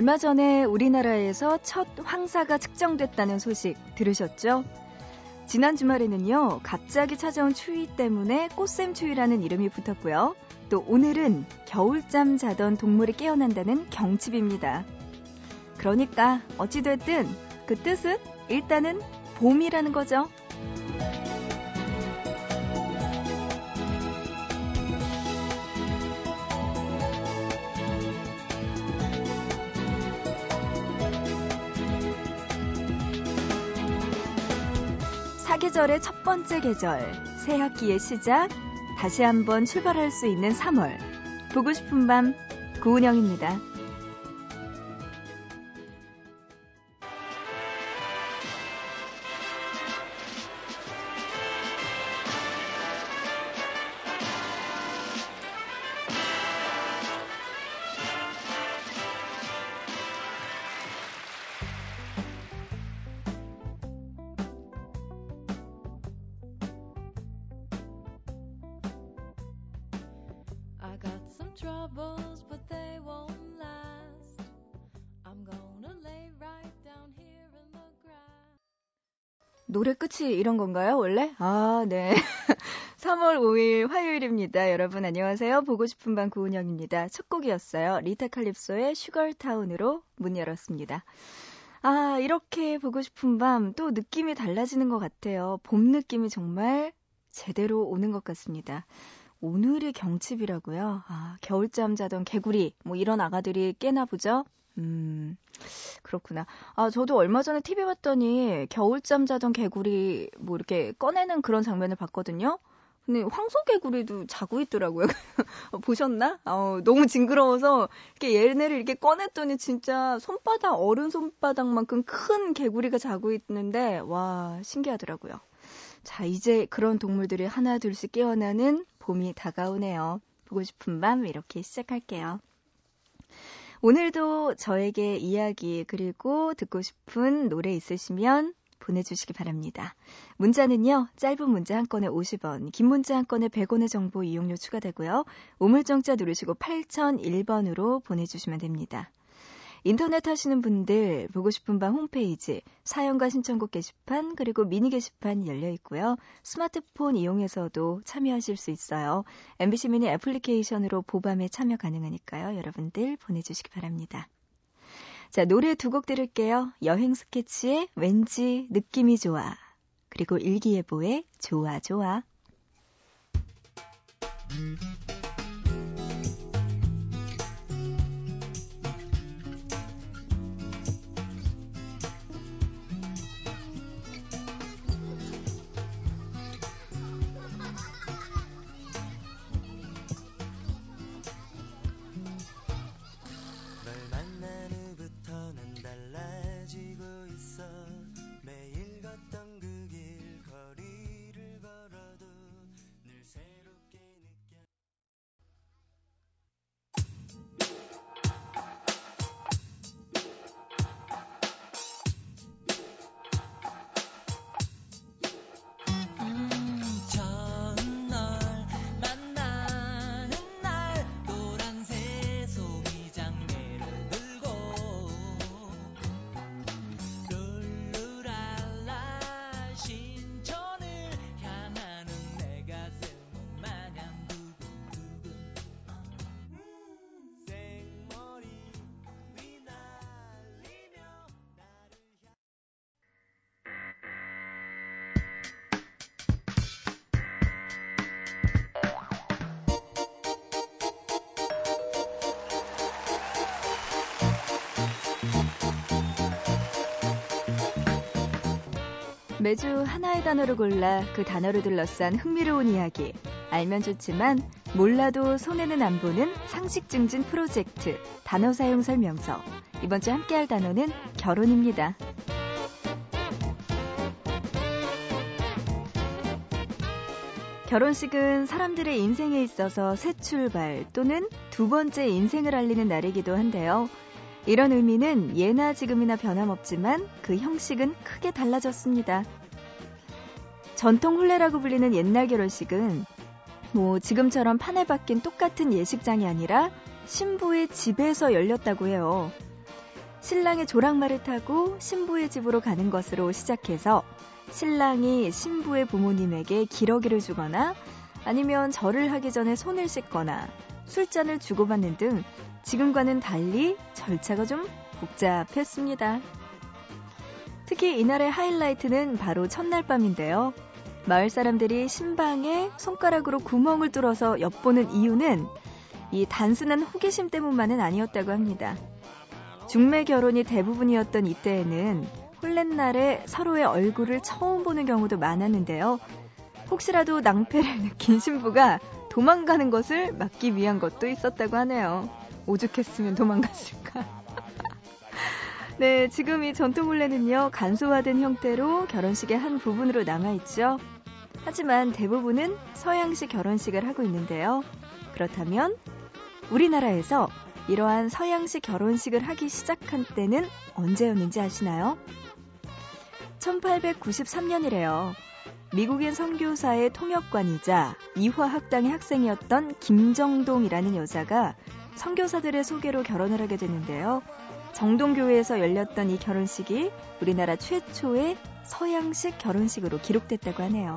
얼마 전에 우리나라에서 첫 황사가 측정됐다는 소식 들으셨죠? 지난 주말에는요, 갑자기 찾아온 추위 때문에 꽃샘추위라는 이름이 붙었고요. 또 오늘은 겨울잠 자던 동물이 깨어난다는 경칩입니다. 그러니까 어찌됐든 그 뜻은 일단은 봄이라는 거죠. 사계절의 첫 번째 계절, 새 학기의 시작, 다시 한번 출발할 수 있는 3월. 보고 싶은 밤, 구은영입니다. Troubles, but they won't last. I'm gonna lay right down here in the grass. 노래 끝이 이런 건가요, 원래? 아, 네. 3월 5일 화요일입니다. 여러분 안녕하세요. 보고 싶은 밤 구은영입니다. 첫 곡이었어요. 리타 칼립소의 슈걸타운으로 문 열었습니다. 아, 이렇게 보고 싶은 밤 또 느낌이 달라지는 것 같아요. 봄 느낌이 정말 제대로 오는 것 같습니다. 오늘이 경칩이라고요? 아, 겨울잠 자던 개구리, 뭐 이런 아가들이 깨나 보죠? 음, 그렇구나. 아, 저도 얼마 전에 TV 봤더니 겨울잠 자던 개구리 뭐 이렇게 꺼내는 그런 장면을 봤거든요. 근데 황소개구리도 자고 있더라고요. 보셨나? 어, 너무 징그러워서 이렇게 얘네를 이렇게 꺼냈더니 진짜 손바닥, 어른 손바닥만큼 큰 개구리가 자고 있는데, 와, 신기하더라고요. 자, 이제 그런 동물들이 하나 둘씩 깨어나는 봄이 다가오네요. 보고 싶은 밤 이렇게 시작할게요. 오늘도 저에게 이야기 그리고 듣고 싶은 노래 있으시면 보내주시기 바랍니다. 문자는요, 짧은 문자 한 건에 50원, 긴 문자 한 건에 100원의 정보 이용료 추가되고요. 우물정자 누르시고 8001번으로 보내주시면 됩니다. 인터넷 하시는 분들 보고 싶은 밤 홈페이지 사연과 신청곡 게시판 그리고 미니 게시판 열려 있고요. 스마트폰 이용해서도 참여하실 수 있어요. MBC 미니 애플리케이션으로 보밤에 참여 가능하니까요. 여러분들 보내주시기 바랍니다. 자, 노래 두 곡 들을게요. 여행 스케치의 왠지 느낌이 좋아. 그리고 일기예보의 좋아 좋아. 매주 하나의 단어를 골라 그 단어를 둘러싼 흥미로운 이야기. 알면 좋지만 몰라도 손해는 안 보는 상식 증진 프로젝트 단어 사용 설명서. 이번 주 함께 할 단어는 결혼입니다. 결혼식은 사람들의 인생에 있어서 새 출발 또는 두 번째 인생을 알리는 날이기도 한데요. 이런 의미는 예나 지금이나 변함없지만 그 형식은 크게 달라졌습니다. 전통 혼례라고 불리는 옛날 결혼식은 뭐 지금처럼 판에 박힌 똑같은 예식장이 아니라 신부의 집에서 열렸다고 해요. 신랑의 조랑말을 타고 신부의 집으로 가는 것으로 시작해서 신랑이 신부의 부모님에게 기러기를 주거나 아니면 절을 하기 전에 손을 씻거나 술잔을 주고받는 등 지금과는 달리 절차가 좀 복잡했습니다. 특히 이날의 하이라이트는 바로 첫날 밤인데요. 마을 사람들이 신방에 손가락으로 구멍을 뚫어서 엿보는 이유는 이 단순한 호기심 때문만은 아니었다고 합니다. 중매 결혼이 대부분이었던 이때에는 홀렛날에 서로의 얼굴을 처음 보는 경우도 많았는데요. 혹시라도 낭패를 느낀 신부가 도망가는 것을 막기 위한 것도 있었다고 하네요. 오죽했으면 도망갔을까. 네, 지금 이 전통 혼례는요, 간소화된 형태로 결혼식의 한 부분으로 남아있죠. 하지만 대부분은 서양식 결혼식을 하고 있는데요. 그렇다면 우리나라에서 이러한 서양식 결혼식을 하기 시작한 때는 언제였는지 아시나요? 1893년이래요. 미국인 선교사의 통역관이자 이화학당의 학생이었던 김정동이라는 여자가 선교사들의 소개로 결혼을 하게 됐는데요. 정동교회에서 열렸던 이 결혼식이 우리나라 최초의 서양식 결혼식으로 기록됐다고 하네요.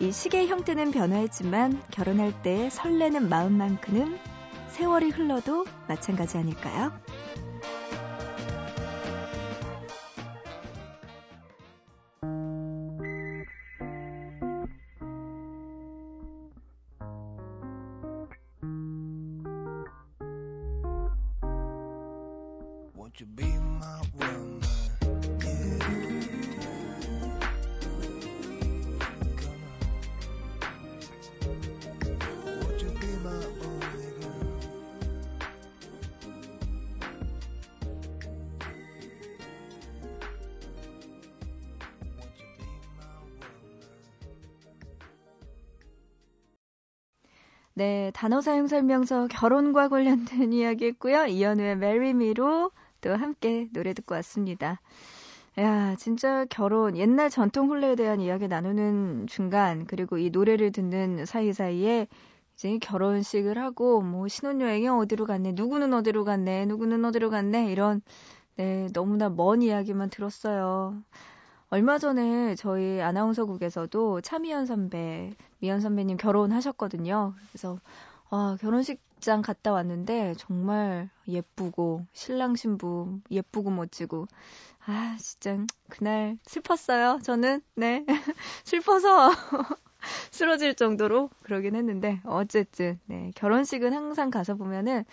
이 시계의 형태는 변화했지만 결혼할 때 설레는 마음만큼은 세월이 흘러도 마찬가지 아닐까요? 네, 단어 사용 설명서 결혼과 관련된 이야기 했고요. 이현우의 메리미로 또 함께 노래 듣고 왔습니다. 야, 진짜 결혼, 옛날 전통 혼례에 대한 이야기 나누는 중간, 그리고 이 노래를 듣는 사이사이에 이제 결혼식을 하고, 뭐, 신혼여행이 어디로 갔네, 누구는 어디로 갔네, 누구는 어디로 갔네, 이런, 네, 너무나 먼 이야기만 들었어요. 얼마 전에 저희 아나운서국에서도 차미연 선배, 미연 선배님 결혼하셨거든요. 그래서 와, 결혼식장 갔다 왔는데 정말 예쁘고 신랑 신부 예쁘고 멋지고 아, 진짜 그날 슬펐어요. 저는 네. 슬퍼서 쓰러질 정도로 그러긴 했는데 어쨌든 네. 결혼식은 항상 가서 보면은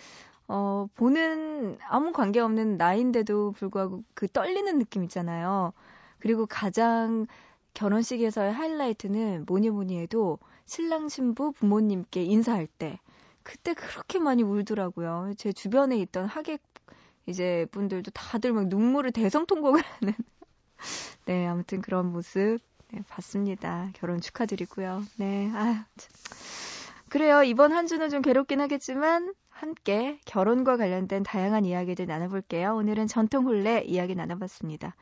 어, 보는 아무 관계 없는 나인데도 불구하고 그 떨리는 느낌 있잖아요. 그리고 가장 결혼식에서의 하이라이트는 뭐니 뭐니 해도 신랑 신부 부모님께 인사할 때 그때 그렇게 많이 울더라고요. 제 주변에 있던 하객 이제 분들도 다들 막 눈물을 대성통곡을 하는 네, 아무튼 그런 모습 네, 봤습니다. 결혼 축하드리고요. 네. 아. 그래요. 이번 한 주는 좀 괴롭긴 하겠지만 함께 결혼과 관련된 다양한 이야기들 나눠볼게요. 오늘은 전통 혼례 이야기 나눠봤습니다.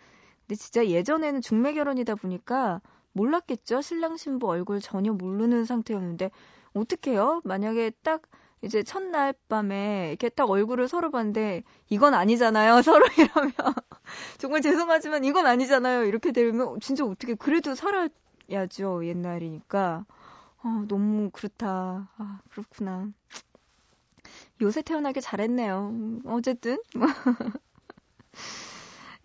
근데 진짜 예전에는 중매 결혼이다 보니까 몰랐겠죠? 신랑 신부 얼굴 전혀 모르는 상태였는데 어떡해요? 만약에 딱 이제 첫날 밤에 이렇게 딱 얼굴을 서로 봤는데 이건 아니잖아요. 서로 이러면 정말 죄송하지만 이건 아니잖아요. 이렇게 되면 진짜 어떻게 그래도 살아야죠. 옛날이니까. 어, 너무 그렇다. 아, 그렇구나. 요새 태어나길 잘했네요. 어쨌든.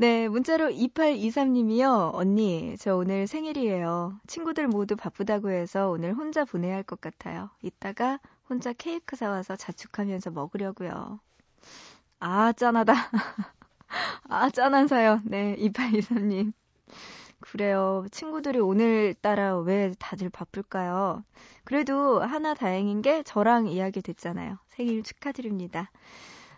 네, 문자로 2823님이요. 언니, 저 오늘 생일이에요. 친구들 모두 바쁘다고 해서 오늘 혼자 보내야 할 것 같아요. 이따가 혼자 케이크 사와서 자축하면서 먹으려고요. 아, 짠하다. 아, 짠한 사연. 네, 2823님. 그래요. 친구들이 오늘따라 왜 다들 바쁠까요? 그래도 하나 다행인 게 저랑 이야기 됐잖아요. 생일 축하드립니다.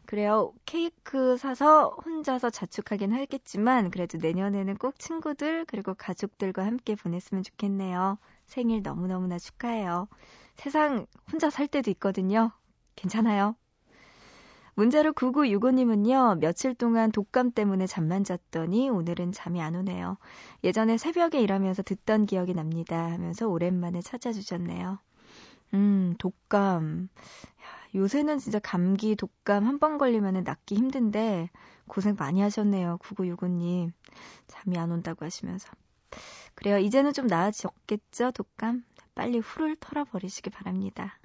그래요. 케이크 사서 혼자서 자축하긴 하겠지만 그래도 내년에는 꼭 친구들 그리고 가족들과 함께 보냈으면 좋겠네요. 생일 너무너무나 축하해요. 세상 혼자 살 때도 있거든요. 괜찮아요. 문자로 9965님은요, 며칠 동안 독감 때문에 잠만 잤더니 오늘은 잠이 안 오네요. 예전에 새벽에 일하면서 듣던 기억이 납니다. 하면서 오랜만에 찾아주셨네요. 음, 독감. 요새는 진짜 감기, 독감 한 번 걸리면 낫기 힘든데 고생 많이 하셨네요. 9965님. 잠이 안 온다고 하시면서. 그래요. 이제는 좀 나아졌겠죠, 독감? 빨리 후를 털어버리시기 바랍니다.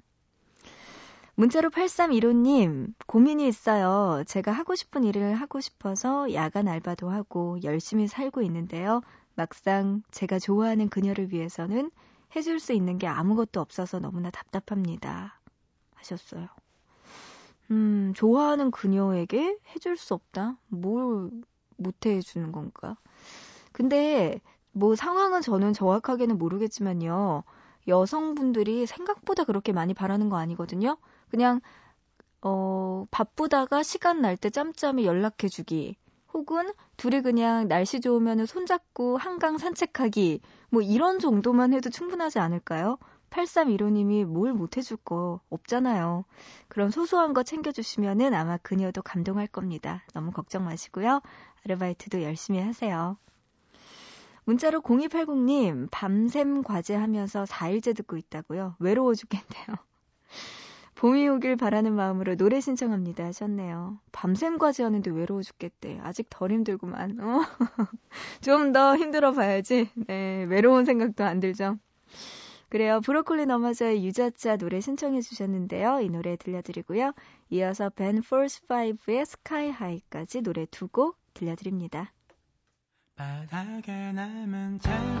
문자로 8315님, 고민이 있어요. 제가 하고 싶은 일을 하고 싶어서 야간 알바도 하고 열심히 살고 있는데요. 막상 제가 좋아하는 그녀를 위해서는 해줄 수 있는 게 아무것도 없어서 너무나 답답합니다. 하셨어요. 음, 좋아하는 그녀에게 해줄 수 없다? 뭘 못해 주는 건가? 근데 뭐 상황은 저는 정확하게는 모르겠지만요. 여성분들이 생각보다 그렇게 많이 바라는 거 아니거든요. 그냥 어 바쁘다가 시간 날 때 짬짬이 연락해 주기. 혹은 둘이 그냥 날씨 좋으면 손잡고 한강 산책하기. 뭐 이런 정도만 해도 충분하지 않을까요? 8315님이 뭘 못해줄 거 없잖아요. 그런 소소한 거 챙겨주시면은 아마 그녀도 감동할 겁니다. 너무 걱정 마시고요. 아르바이트도 열심히 하세요. 문자로 0280님, 밤샘 과제 하면서 4일째 듣고 있다고요. 외로워 죽겠네요. 봄이 오길 바라는 마음으로 노래 신청합니다 하셨네요. 밤샘 과제하는데 외로워 죽겠대. 아직 덜 힘들구만. 어? 좀 더 힘들어 봐야지. 네, 외로운 생각도 안 들죠. 그래요. 브로콜리 너마저의 유자자 노래 신청해 주셨는데요. 이 노래 들려드리고요. 이어서 벤 폴스 5의 스카이 하이까지 노래 두 곡 들려드립니다. 바닥에 남은 차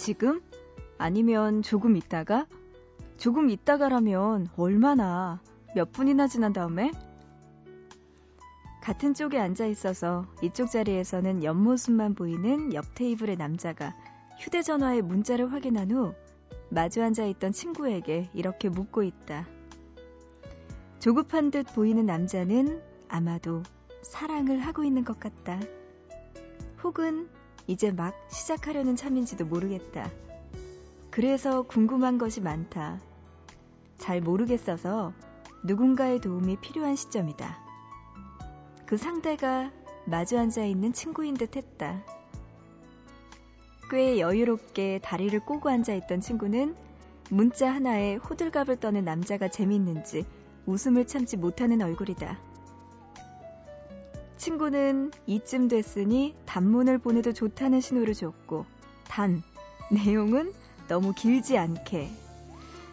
지금? 아니면 조금 있다가? 조금 있다가라면 얼마나 몇 분이나 지난 다음에? 같은 쪽에 앉아 있어서 이쪽 자리에서는 옆모습만 보이는 옆 테이블의 남자가 휴대전화에 문자를 확인한 후 마주 앉아 있던 친구에게 이렇게 묻고 있다. 조급한 듯 보이는 남자는 아마도 사랑을 하고 있는 것 같다. 혹은 이제 막 시작하려는 참인지도 모르겠다. 그래서 궁금한 것이 많다. 잘 모르겠어서 누군가의 도움이 필요한 시점이다. 그 상대가 마주 앉아 있는 친구인 듯 했다. 꽤 여유롭게 다리를 꼬고 앉아 있던 친구는 문자 하나에 호들갑을 떠는 남자가 재밌는지 웃음을 참지 못하는 얼굴이다. 친구는 이쯤 됐으니 단문을 보내도 좋다는 신호를 줬고, 단, 내용은 너무 길지 않게.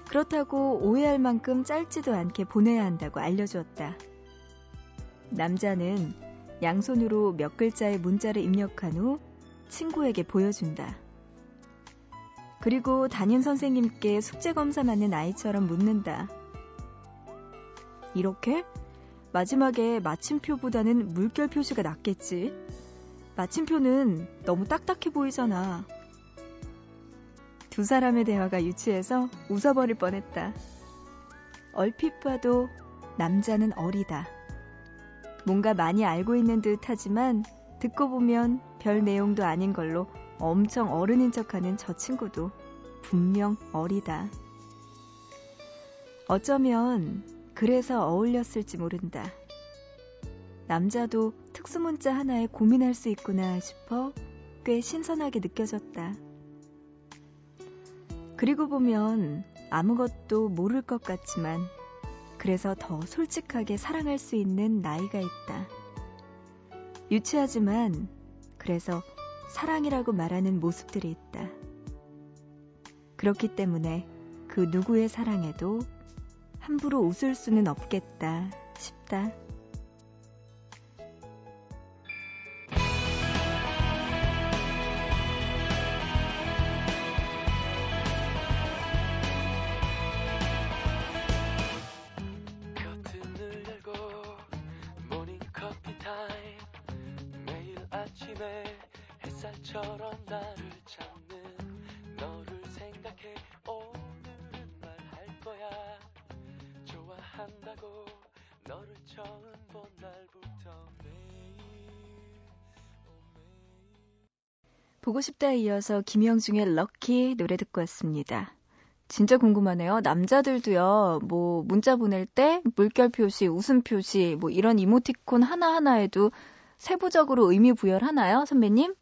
그렇다고 오해할 만큼 짧지도 않게 보내야 한다고 알려주었다. 남자는 양손으로 몇 글자의 문자를 입력한 후 친구에게 보여준다. 그리고 담임 선생님께 숙제 검사 맞는 아이처럼 묻는다. 이렇게 마지막에 마침표보다는 물결 표시가 낫겠지. 마침표는 너무 딱딱해 보이잖아. 두 사람의 대화가 유치해서 웃어버릴 뻔했다. 얼핏 봐도 남자는 어리다. 뭔가 많이 알고 있는 듯 하지만 듣고 보면 별 내용도 아닌 걸로 엄청 어른인 척하는 저 친구도 분명 어리다. 어쩌면 그래서 어울렸을지 모른다. 남자도 특수문자 하나에 고민할 수 있구나 싶어 꽤 신선하게 느껴졌다. 그리고 보면 아무것도 모를 것 같지만 그래서 더 솔직하게 사랑할 수 있는 나이가 있다. 유치하지만 그래서 사랑이라고 말하는 모습들이 있다. 그렇기 때문에 그 누구의 사랑에도 함부로 웃을 수는 없겠다 싶다. 햇살처럼 나 처음 본 날부터 보고 싶다에 이어서 김영중의 럭키 노래 듣고 왔습니다. 진짜 궁금하네요. 남자들도요, 뭐, 문자 보낼 때 물결 표시, 웃음 표시, 뭐, 이런 이모티콘 하나하나에도 세부적으로 의미 부여하나요, 선배님?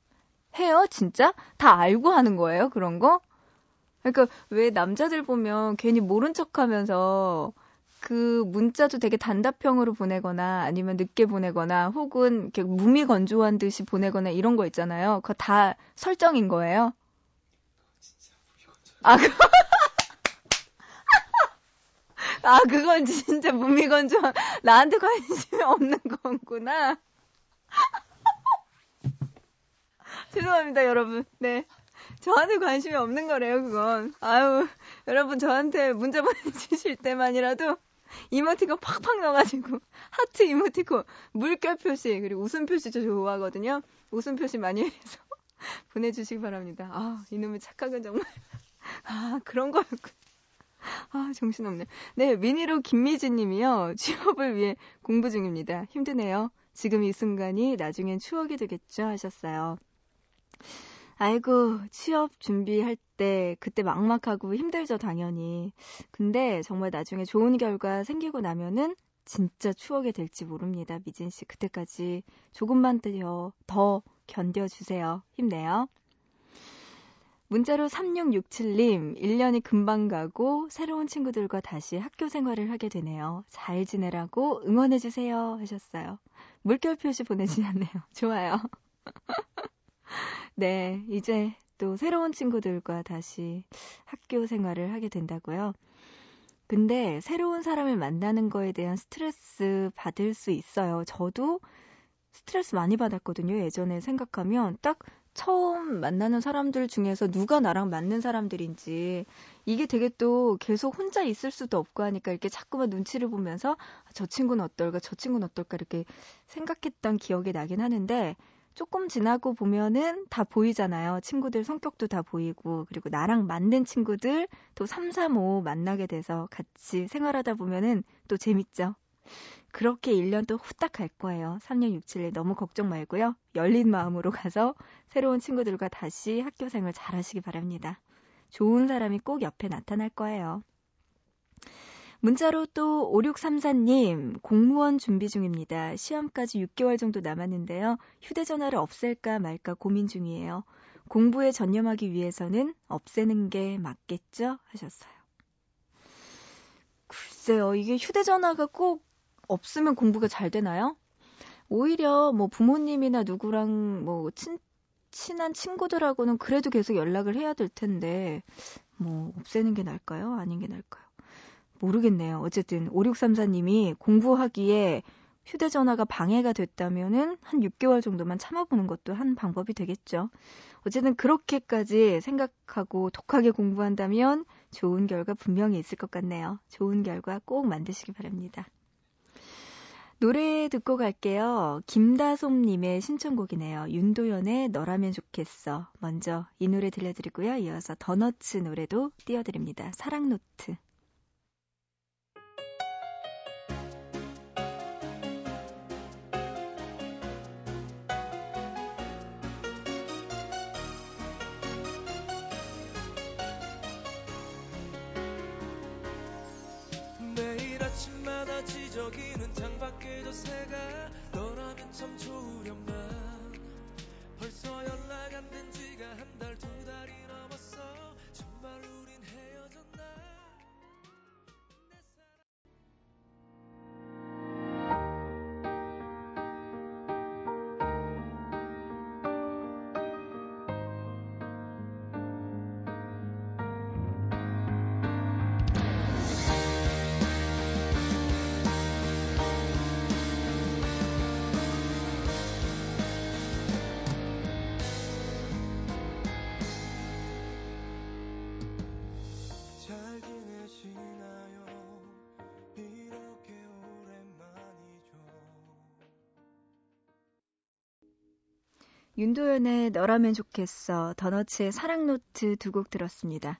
해요? 진짜? 다 알고 하는 거예요? 그런 거? 그러니까 왜 남자들 보면 괜히 모른 척 하면서 그 문자도 되게 단답형으로 보내거나 아니면 늦게 보내거나 혹은 이렇게 무미건조한 듯이 보내거나 이런 거 있잖아요. 그거 다 설정인 거예요. 아, 그... 아, 그건 진짜 무미건조한, 나한테 관심이 없는 거구나. 죄송합니다, 여러분. 네. 저한테 관심이 없는 거래요, 그건. 아유, 여러분 저한테 문자 보내주실 때만이라도 이모티콘 팍팍 넣어가지고 하트 이모티콘, 물결 표시 그리고 웃음 표시 저 좋아하거든요. 웃음 표시 많이 해서 보내주시기 바랍니다. 아 이놈의 착각은 정말 아 그런 거였군. 아 정신없네. 네 미니로 김미진님이요 취업을 위해 공부 중입니다. 힘드네요. 지금 이 순간이 나중엔 추억이 되겠죠 하셨어요. 아이고, 취업 준비할 때 그때 막막하고 힘들죠, 당연히. 근데 정말 나중에 좋은 결과 생기고 나면은 진짜 추억이 될지 모릅니다, 미진 씨. 그때까지 조금만 더, 더 견뎌주세요. 힘내요. 문자로 3667님, 1년이 금방 가고 새로운 친구들과 다시 학교 생활을 하게 되네요. 잘 지내라고 응원해주세요. 하셨어요. 물결 표시 보내주셨네요. 좋아요. 네, 이제 또 새로운 친구들과 다시 학교 생활을 하게 된다고요. 근데 새로운 사람을 만나는 거에 대한 스트레스 받을 수 있어요. 저도 스트레스 많이 받았거든요. 예전에 생각하면 딱 처음 만나는 사람들 중에서 누가 나랑 맞는 사람들인지 이게 되게 또 계속 혼자 있을 수도 없고 하니까 이렇게 자꾸만 눈치를 보면서 아, 저 친구는 어떨까 저 친구는 어떨까 이렇게 생각했던 기억이 나긴 하는데 조금 지나고 보면은 다 보이잖아요. 친구들 성격도 다 보이고, 그리고 나랑 맞는 친구들 또 3, 3, 5 만나게 돼서 같이 생활하다 보면은 또 재밌죠. 그렇게 1년 또 후딱 갈 거예요. 3년 6, 7일 너무 걱정 말고요. 열린 마음으로 가서 새로운 친구들과 다시 학교 생활 잘 하시기 바랍니다. 좋은 사람이 꼭 옆에 나타날 거예요. 문자로 또 5634님, 공무원 준비 중입니다. 시험까지 6개월 정도 남았는데요. 휴대전화를 없앨까 말까 고민 중이에요. 공부에 전념하기 위해서는 없애는 게 맞겠죠? 하셨어요. 글쎄요, 이게 휴대전화가 꼭 없으면 공부가 잘 되나요? 오히려 뭐 부모님이나 누구랑 뭐 친, 친한 친구들하고는 그래도 계속 연락을 해야 될 텐데, 뭐, 없애는 게 나을까요? 아닌 게 나을까요? 모르겠네요. 어쨌든 5634님이 공부하기에 휴대전화가 방해가 됐다면은 한 6개월 정도만 참아보는 것도 한 방법이 되겠죠. 어쨌든 그렇게까지 생각하고 독하게 공부한다면 좋은 결과 분명히 있을 것 같네요. 좋은 결과 꼭 만드시기 바랍니다. 노래 듣고 갈게요. 김다솜님의 신청곡이네요. 윤도현의 너라면 좋겠어. 먼저 이 노래 들려드리고요. 이어서 더너츠 노래도 띄워드립니다. 사랑노트. 창밖에 저 새가 너라면 참 좋으 윤도현의 너라면 좋겠어, 더너츠의 사랑노트 두 곡 들었습니다.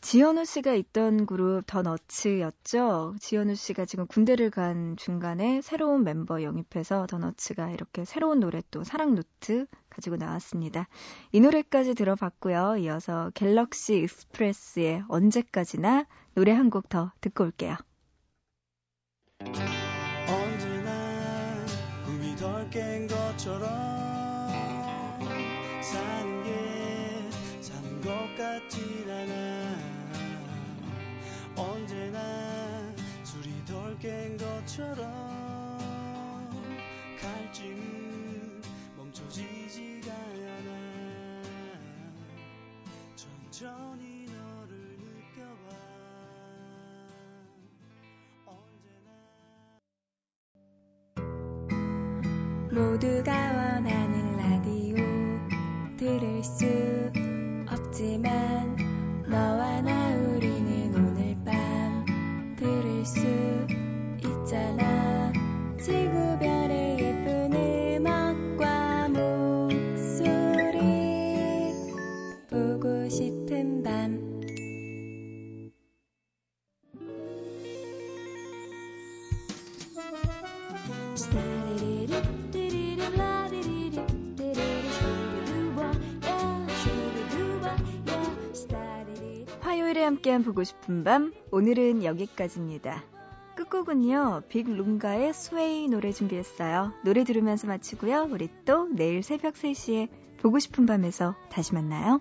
지현우 씨가 있던 그룹 더너츠였죠. 지현우 씨가 지금 군대를 간 중간에 새로운 멤버 영입해서 더너츠가 이렇게 새로운 노래 또 사랑노트 가지고 나왔습니다. 이 노래까지 들어봤고요. 이어서 갤럭시 익스프레스의 언제까지나 노래 한 곡 더 듣고 올게요. 언제나 꿈이 덜 깬 것처럼 같진 않아. 언제나 술이 덜 깬 것처럼 갈증은 멈춰지지가 않아. 천천히 너를 느껴봐. 언제나 모두가 원하는 들을 수 없지만 너와 나 우리는 오늘 밤 들을 수 함께한 보고 싶은 밤 오늘은 여기까지입니다. 끝곡은요 빅룽가의 스웨이 노래 준비했어요. 노래 들으면서 마치고요. 우리 또 내일 새벽 3시에 보고 싶은 밤에서 다시 만나요.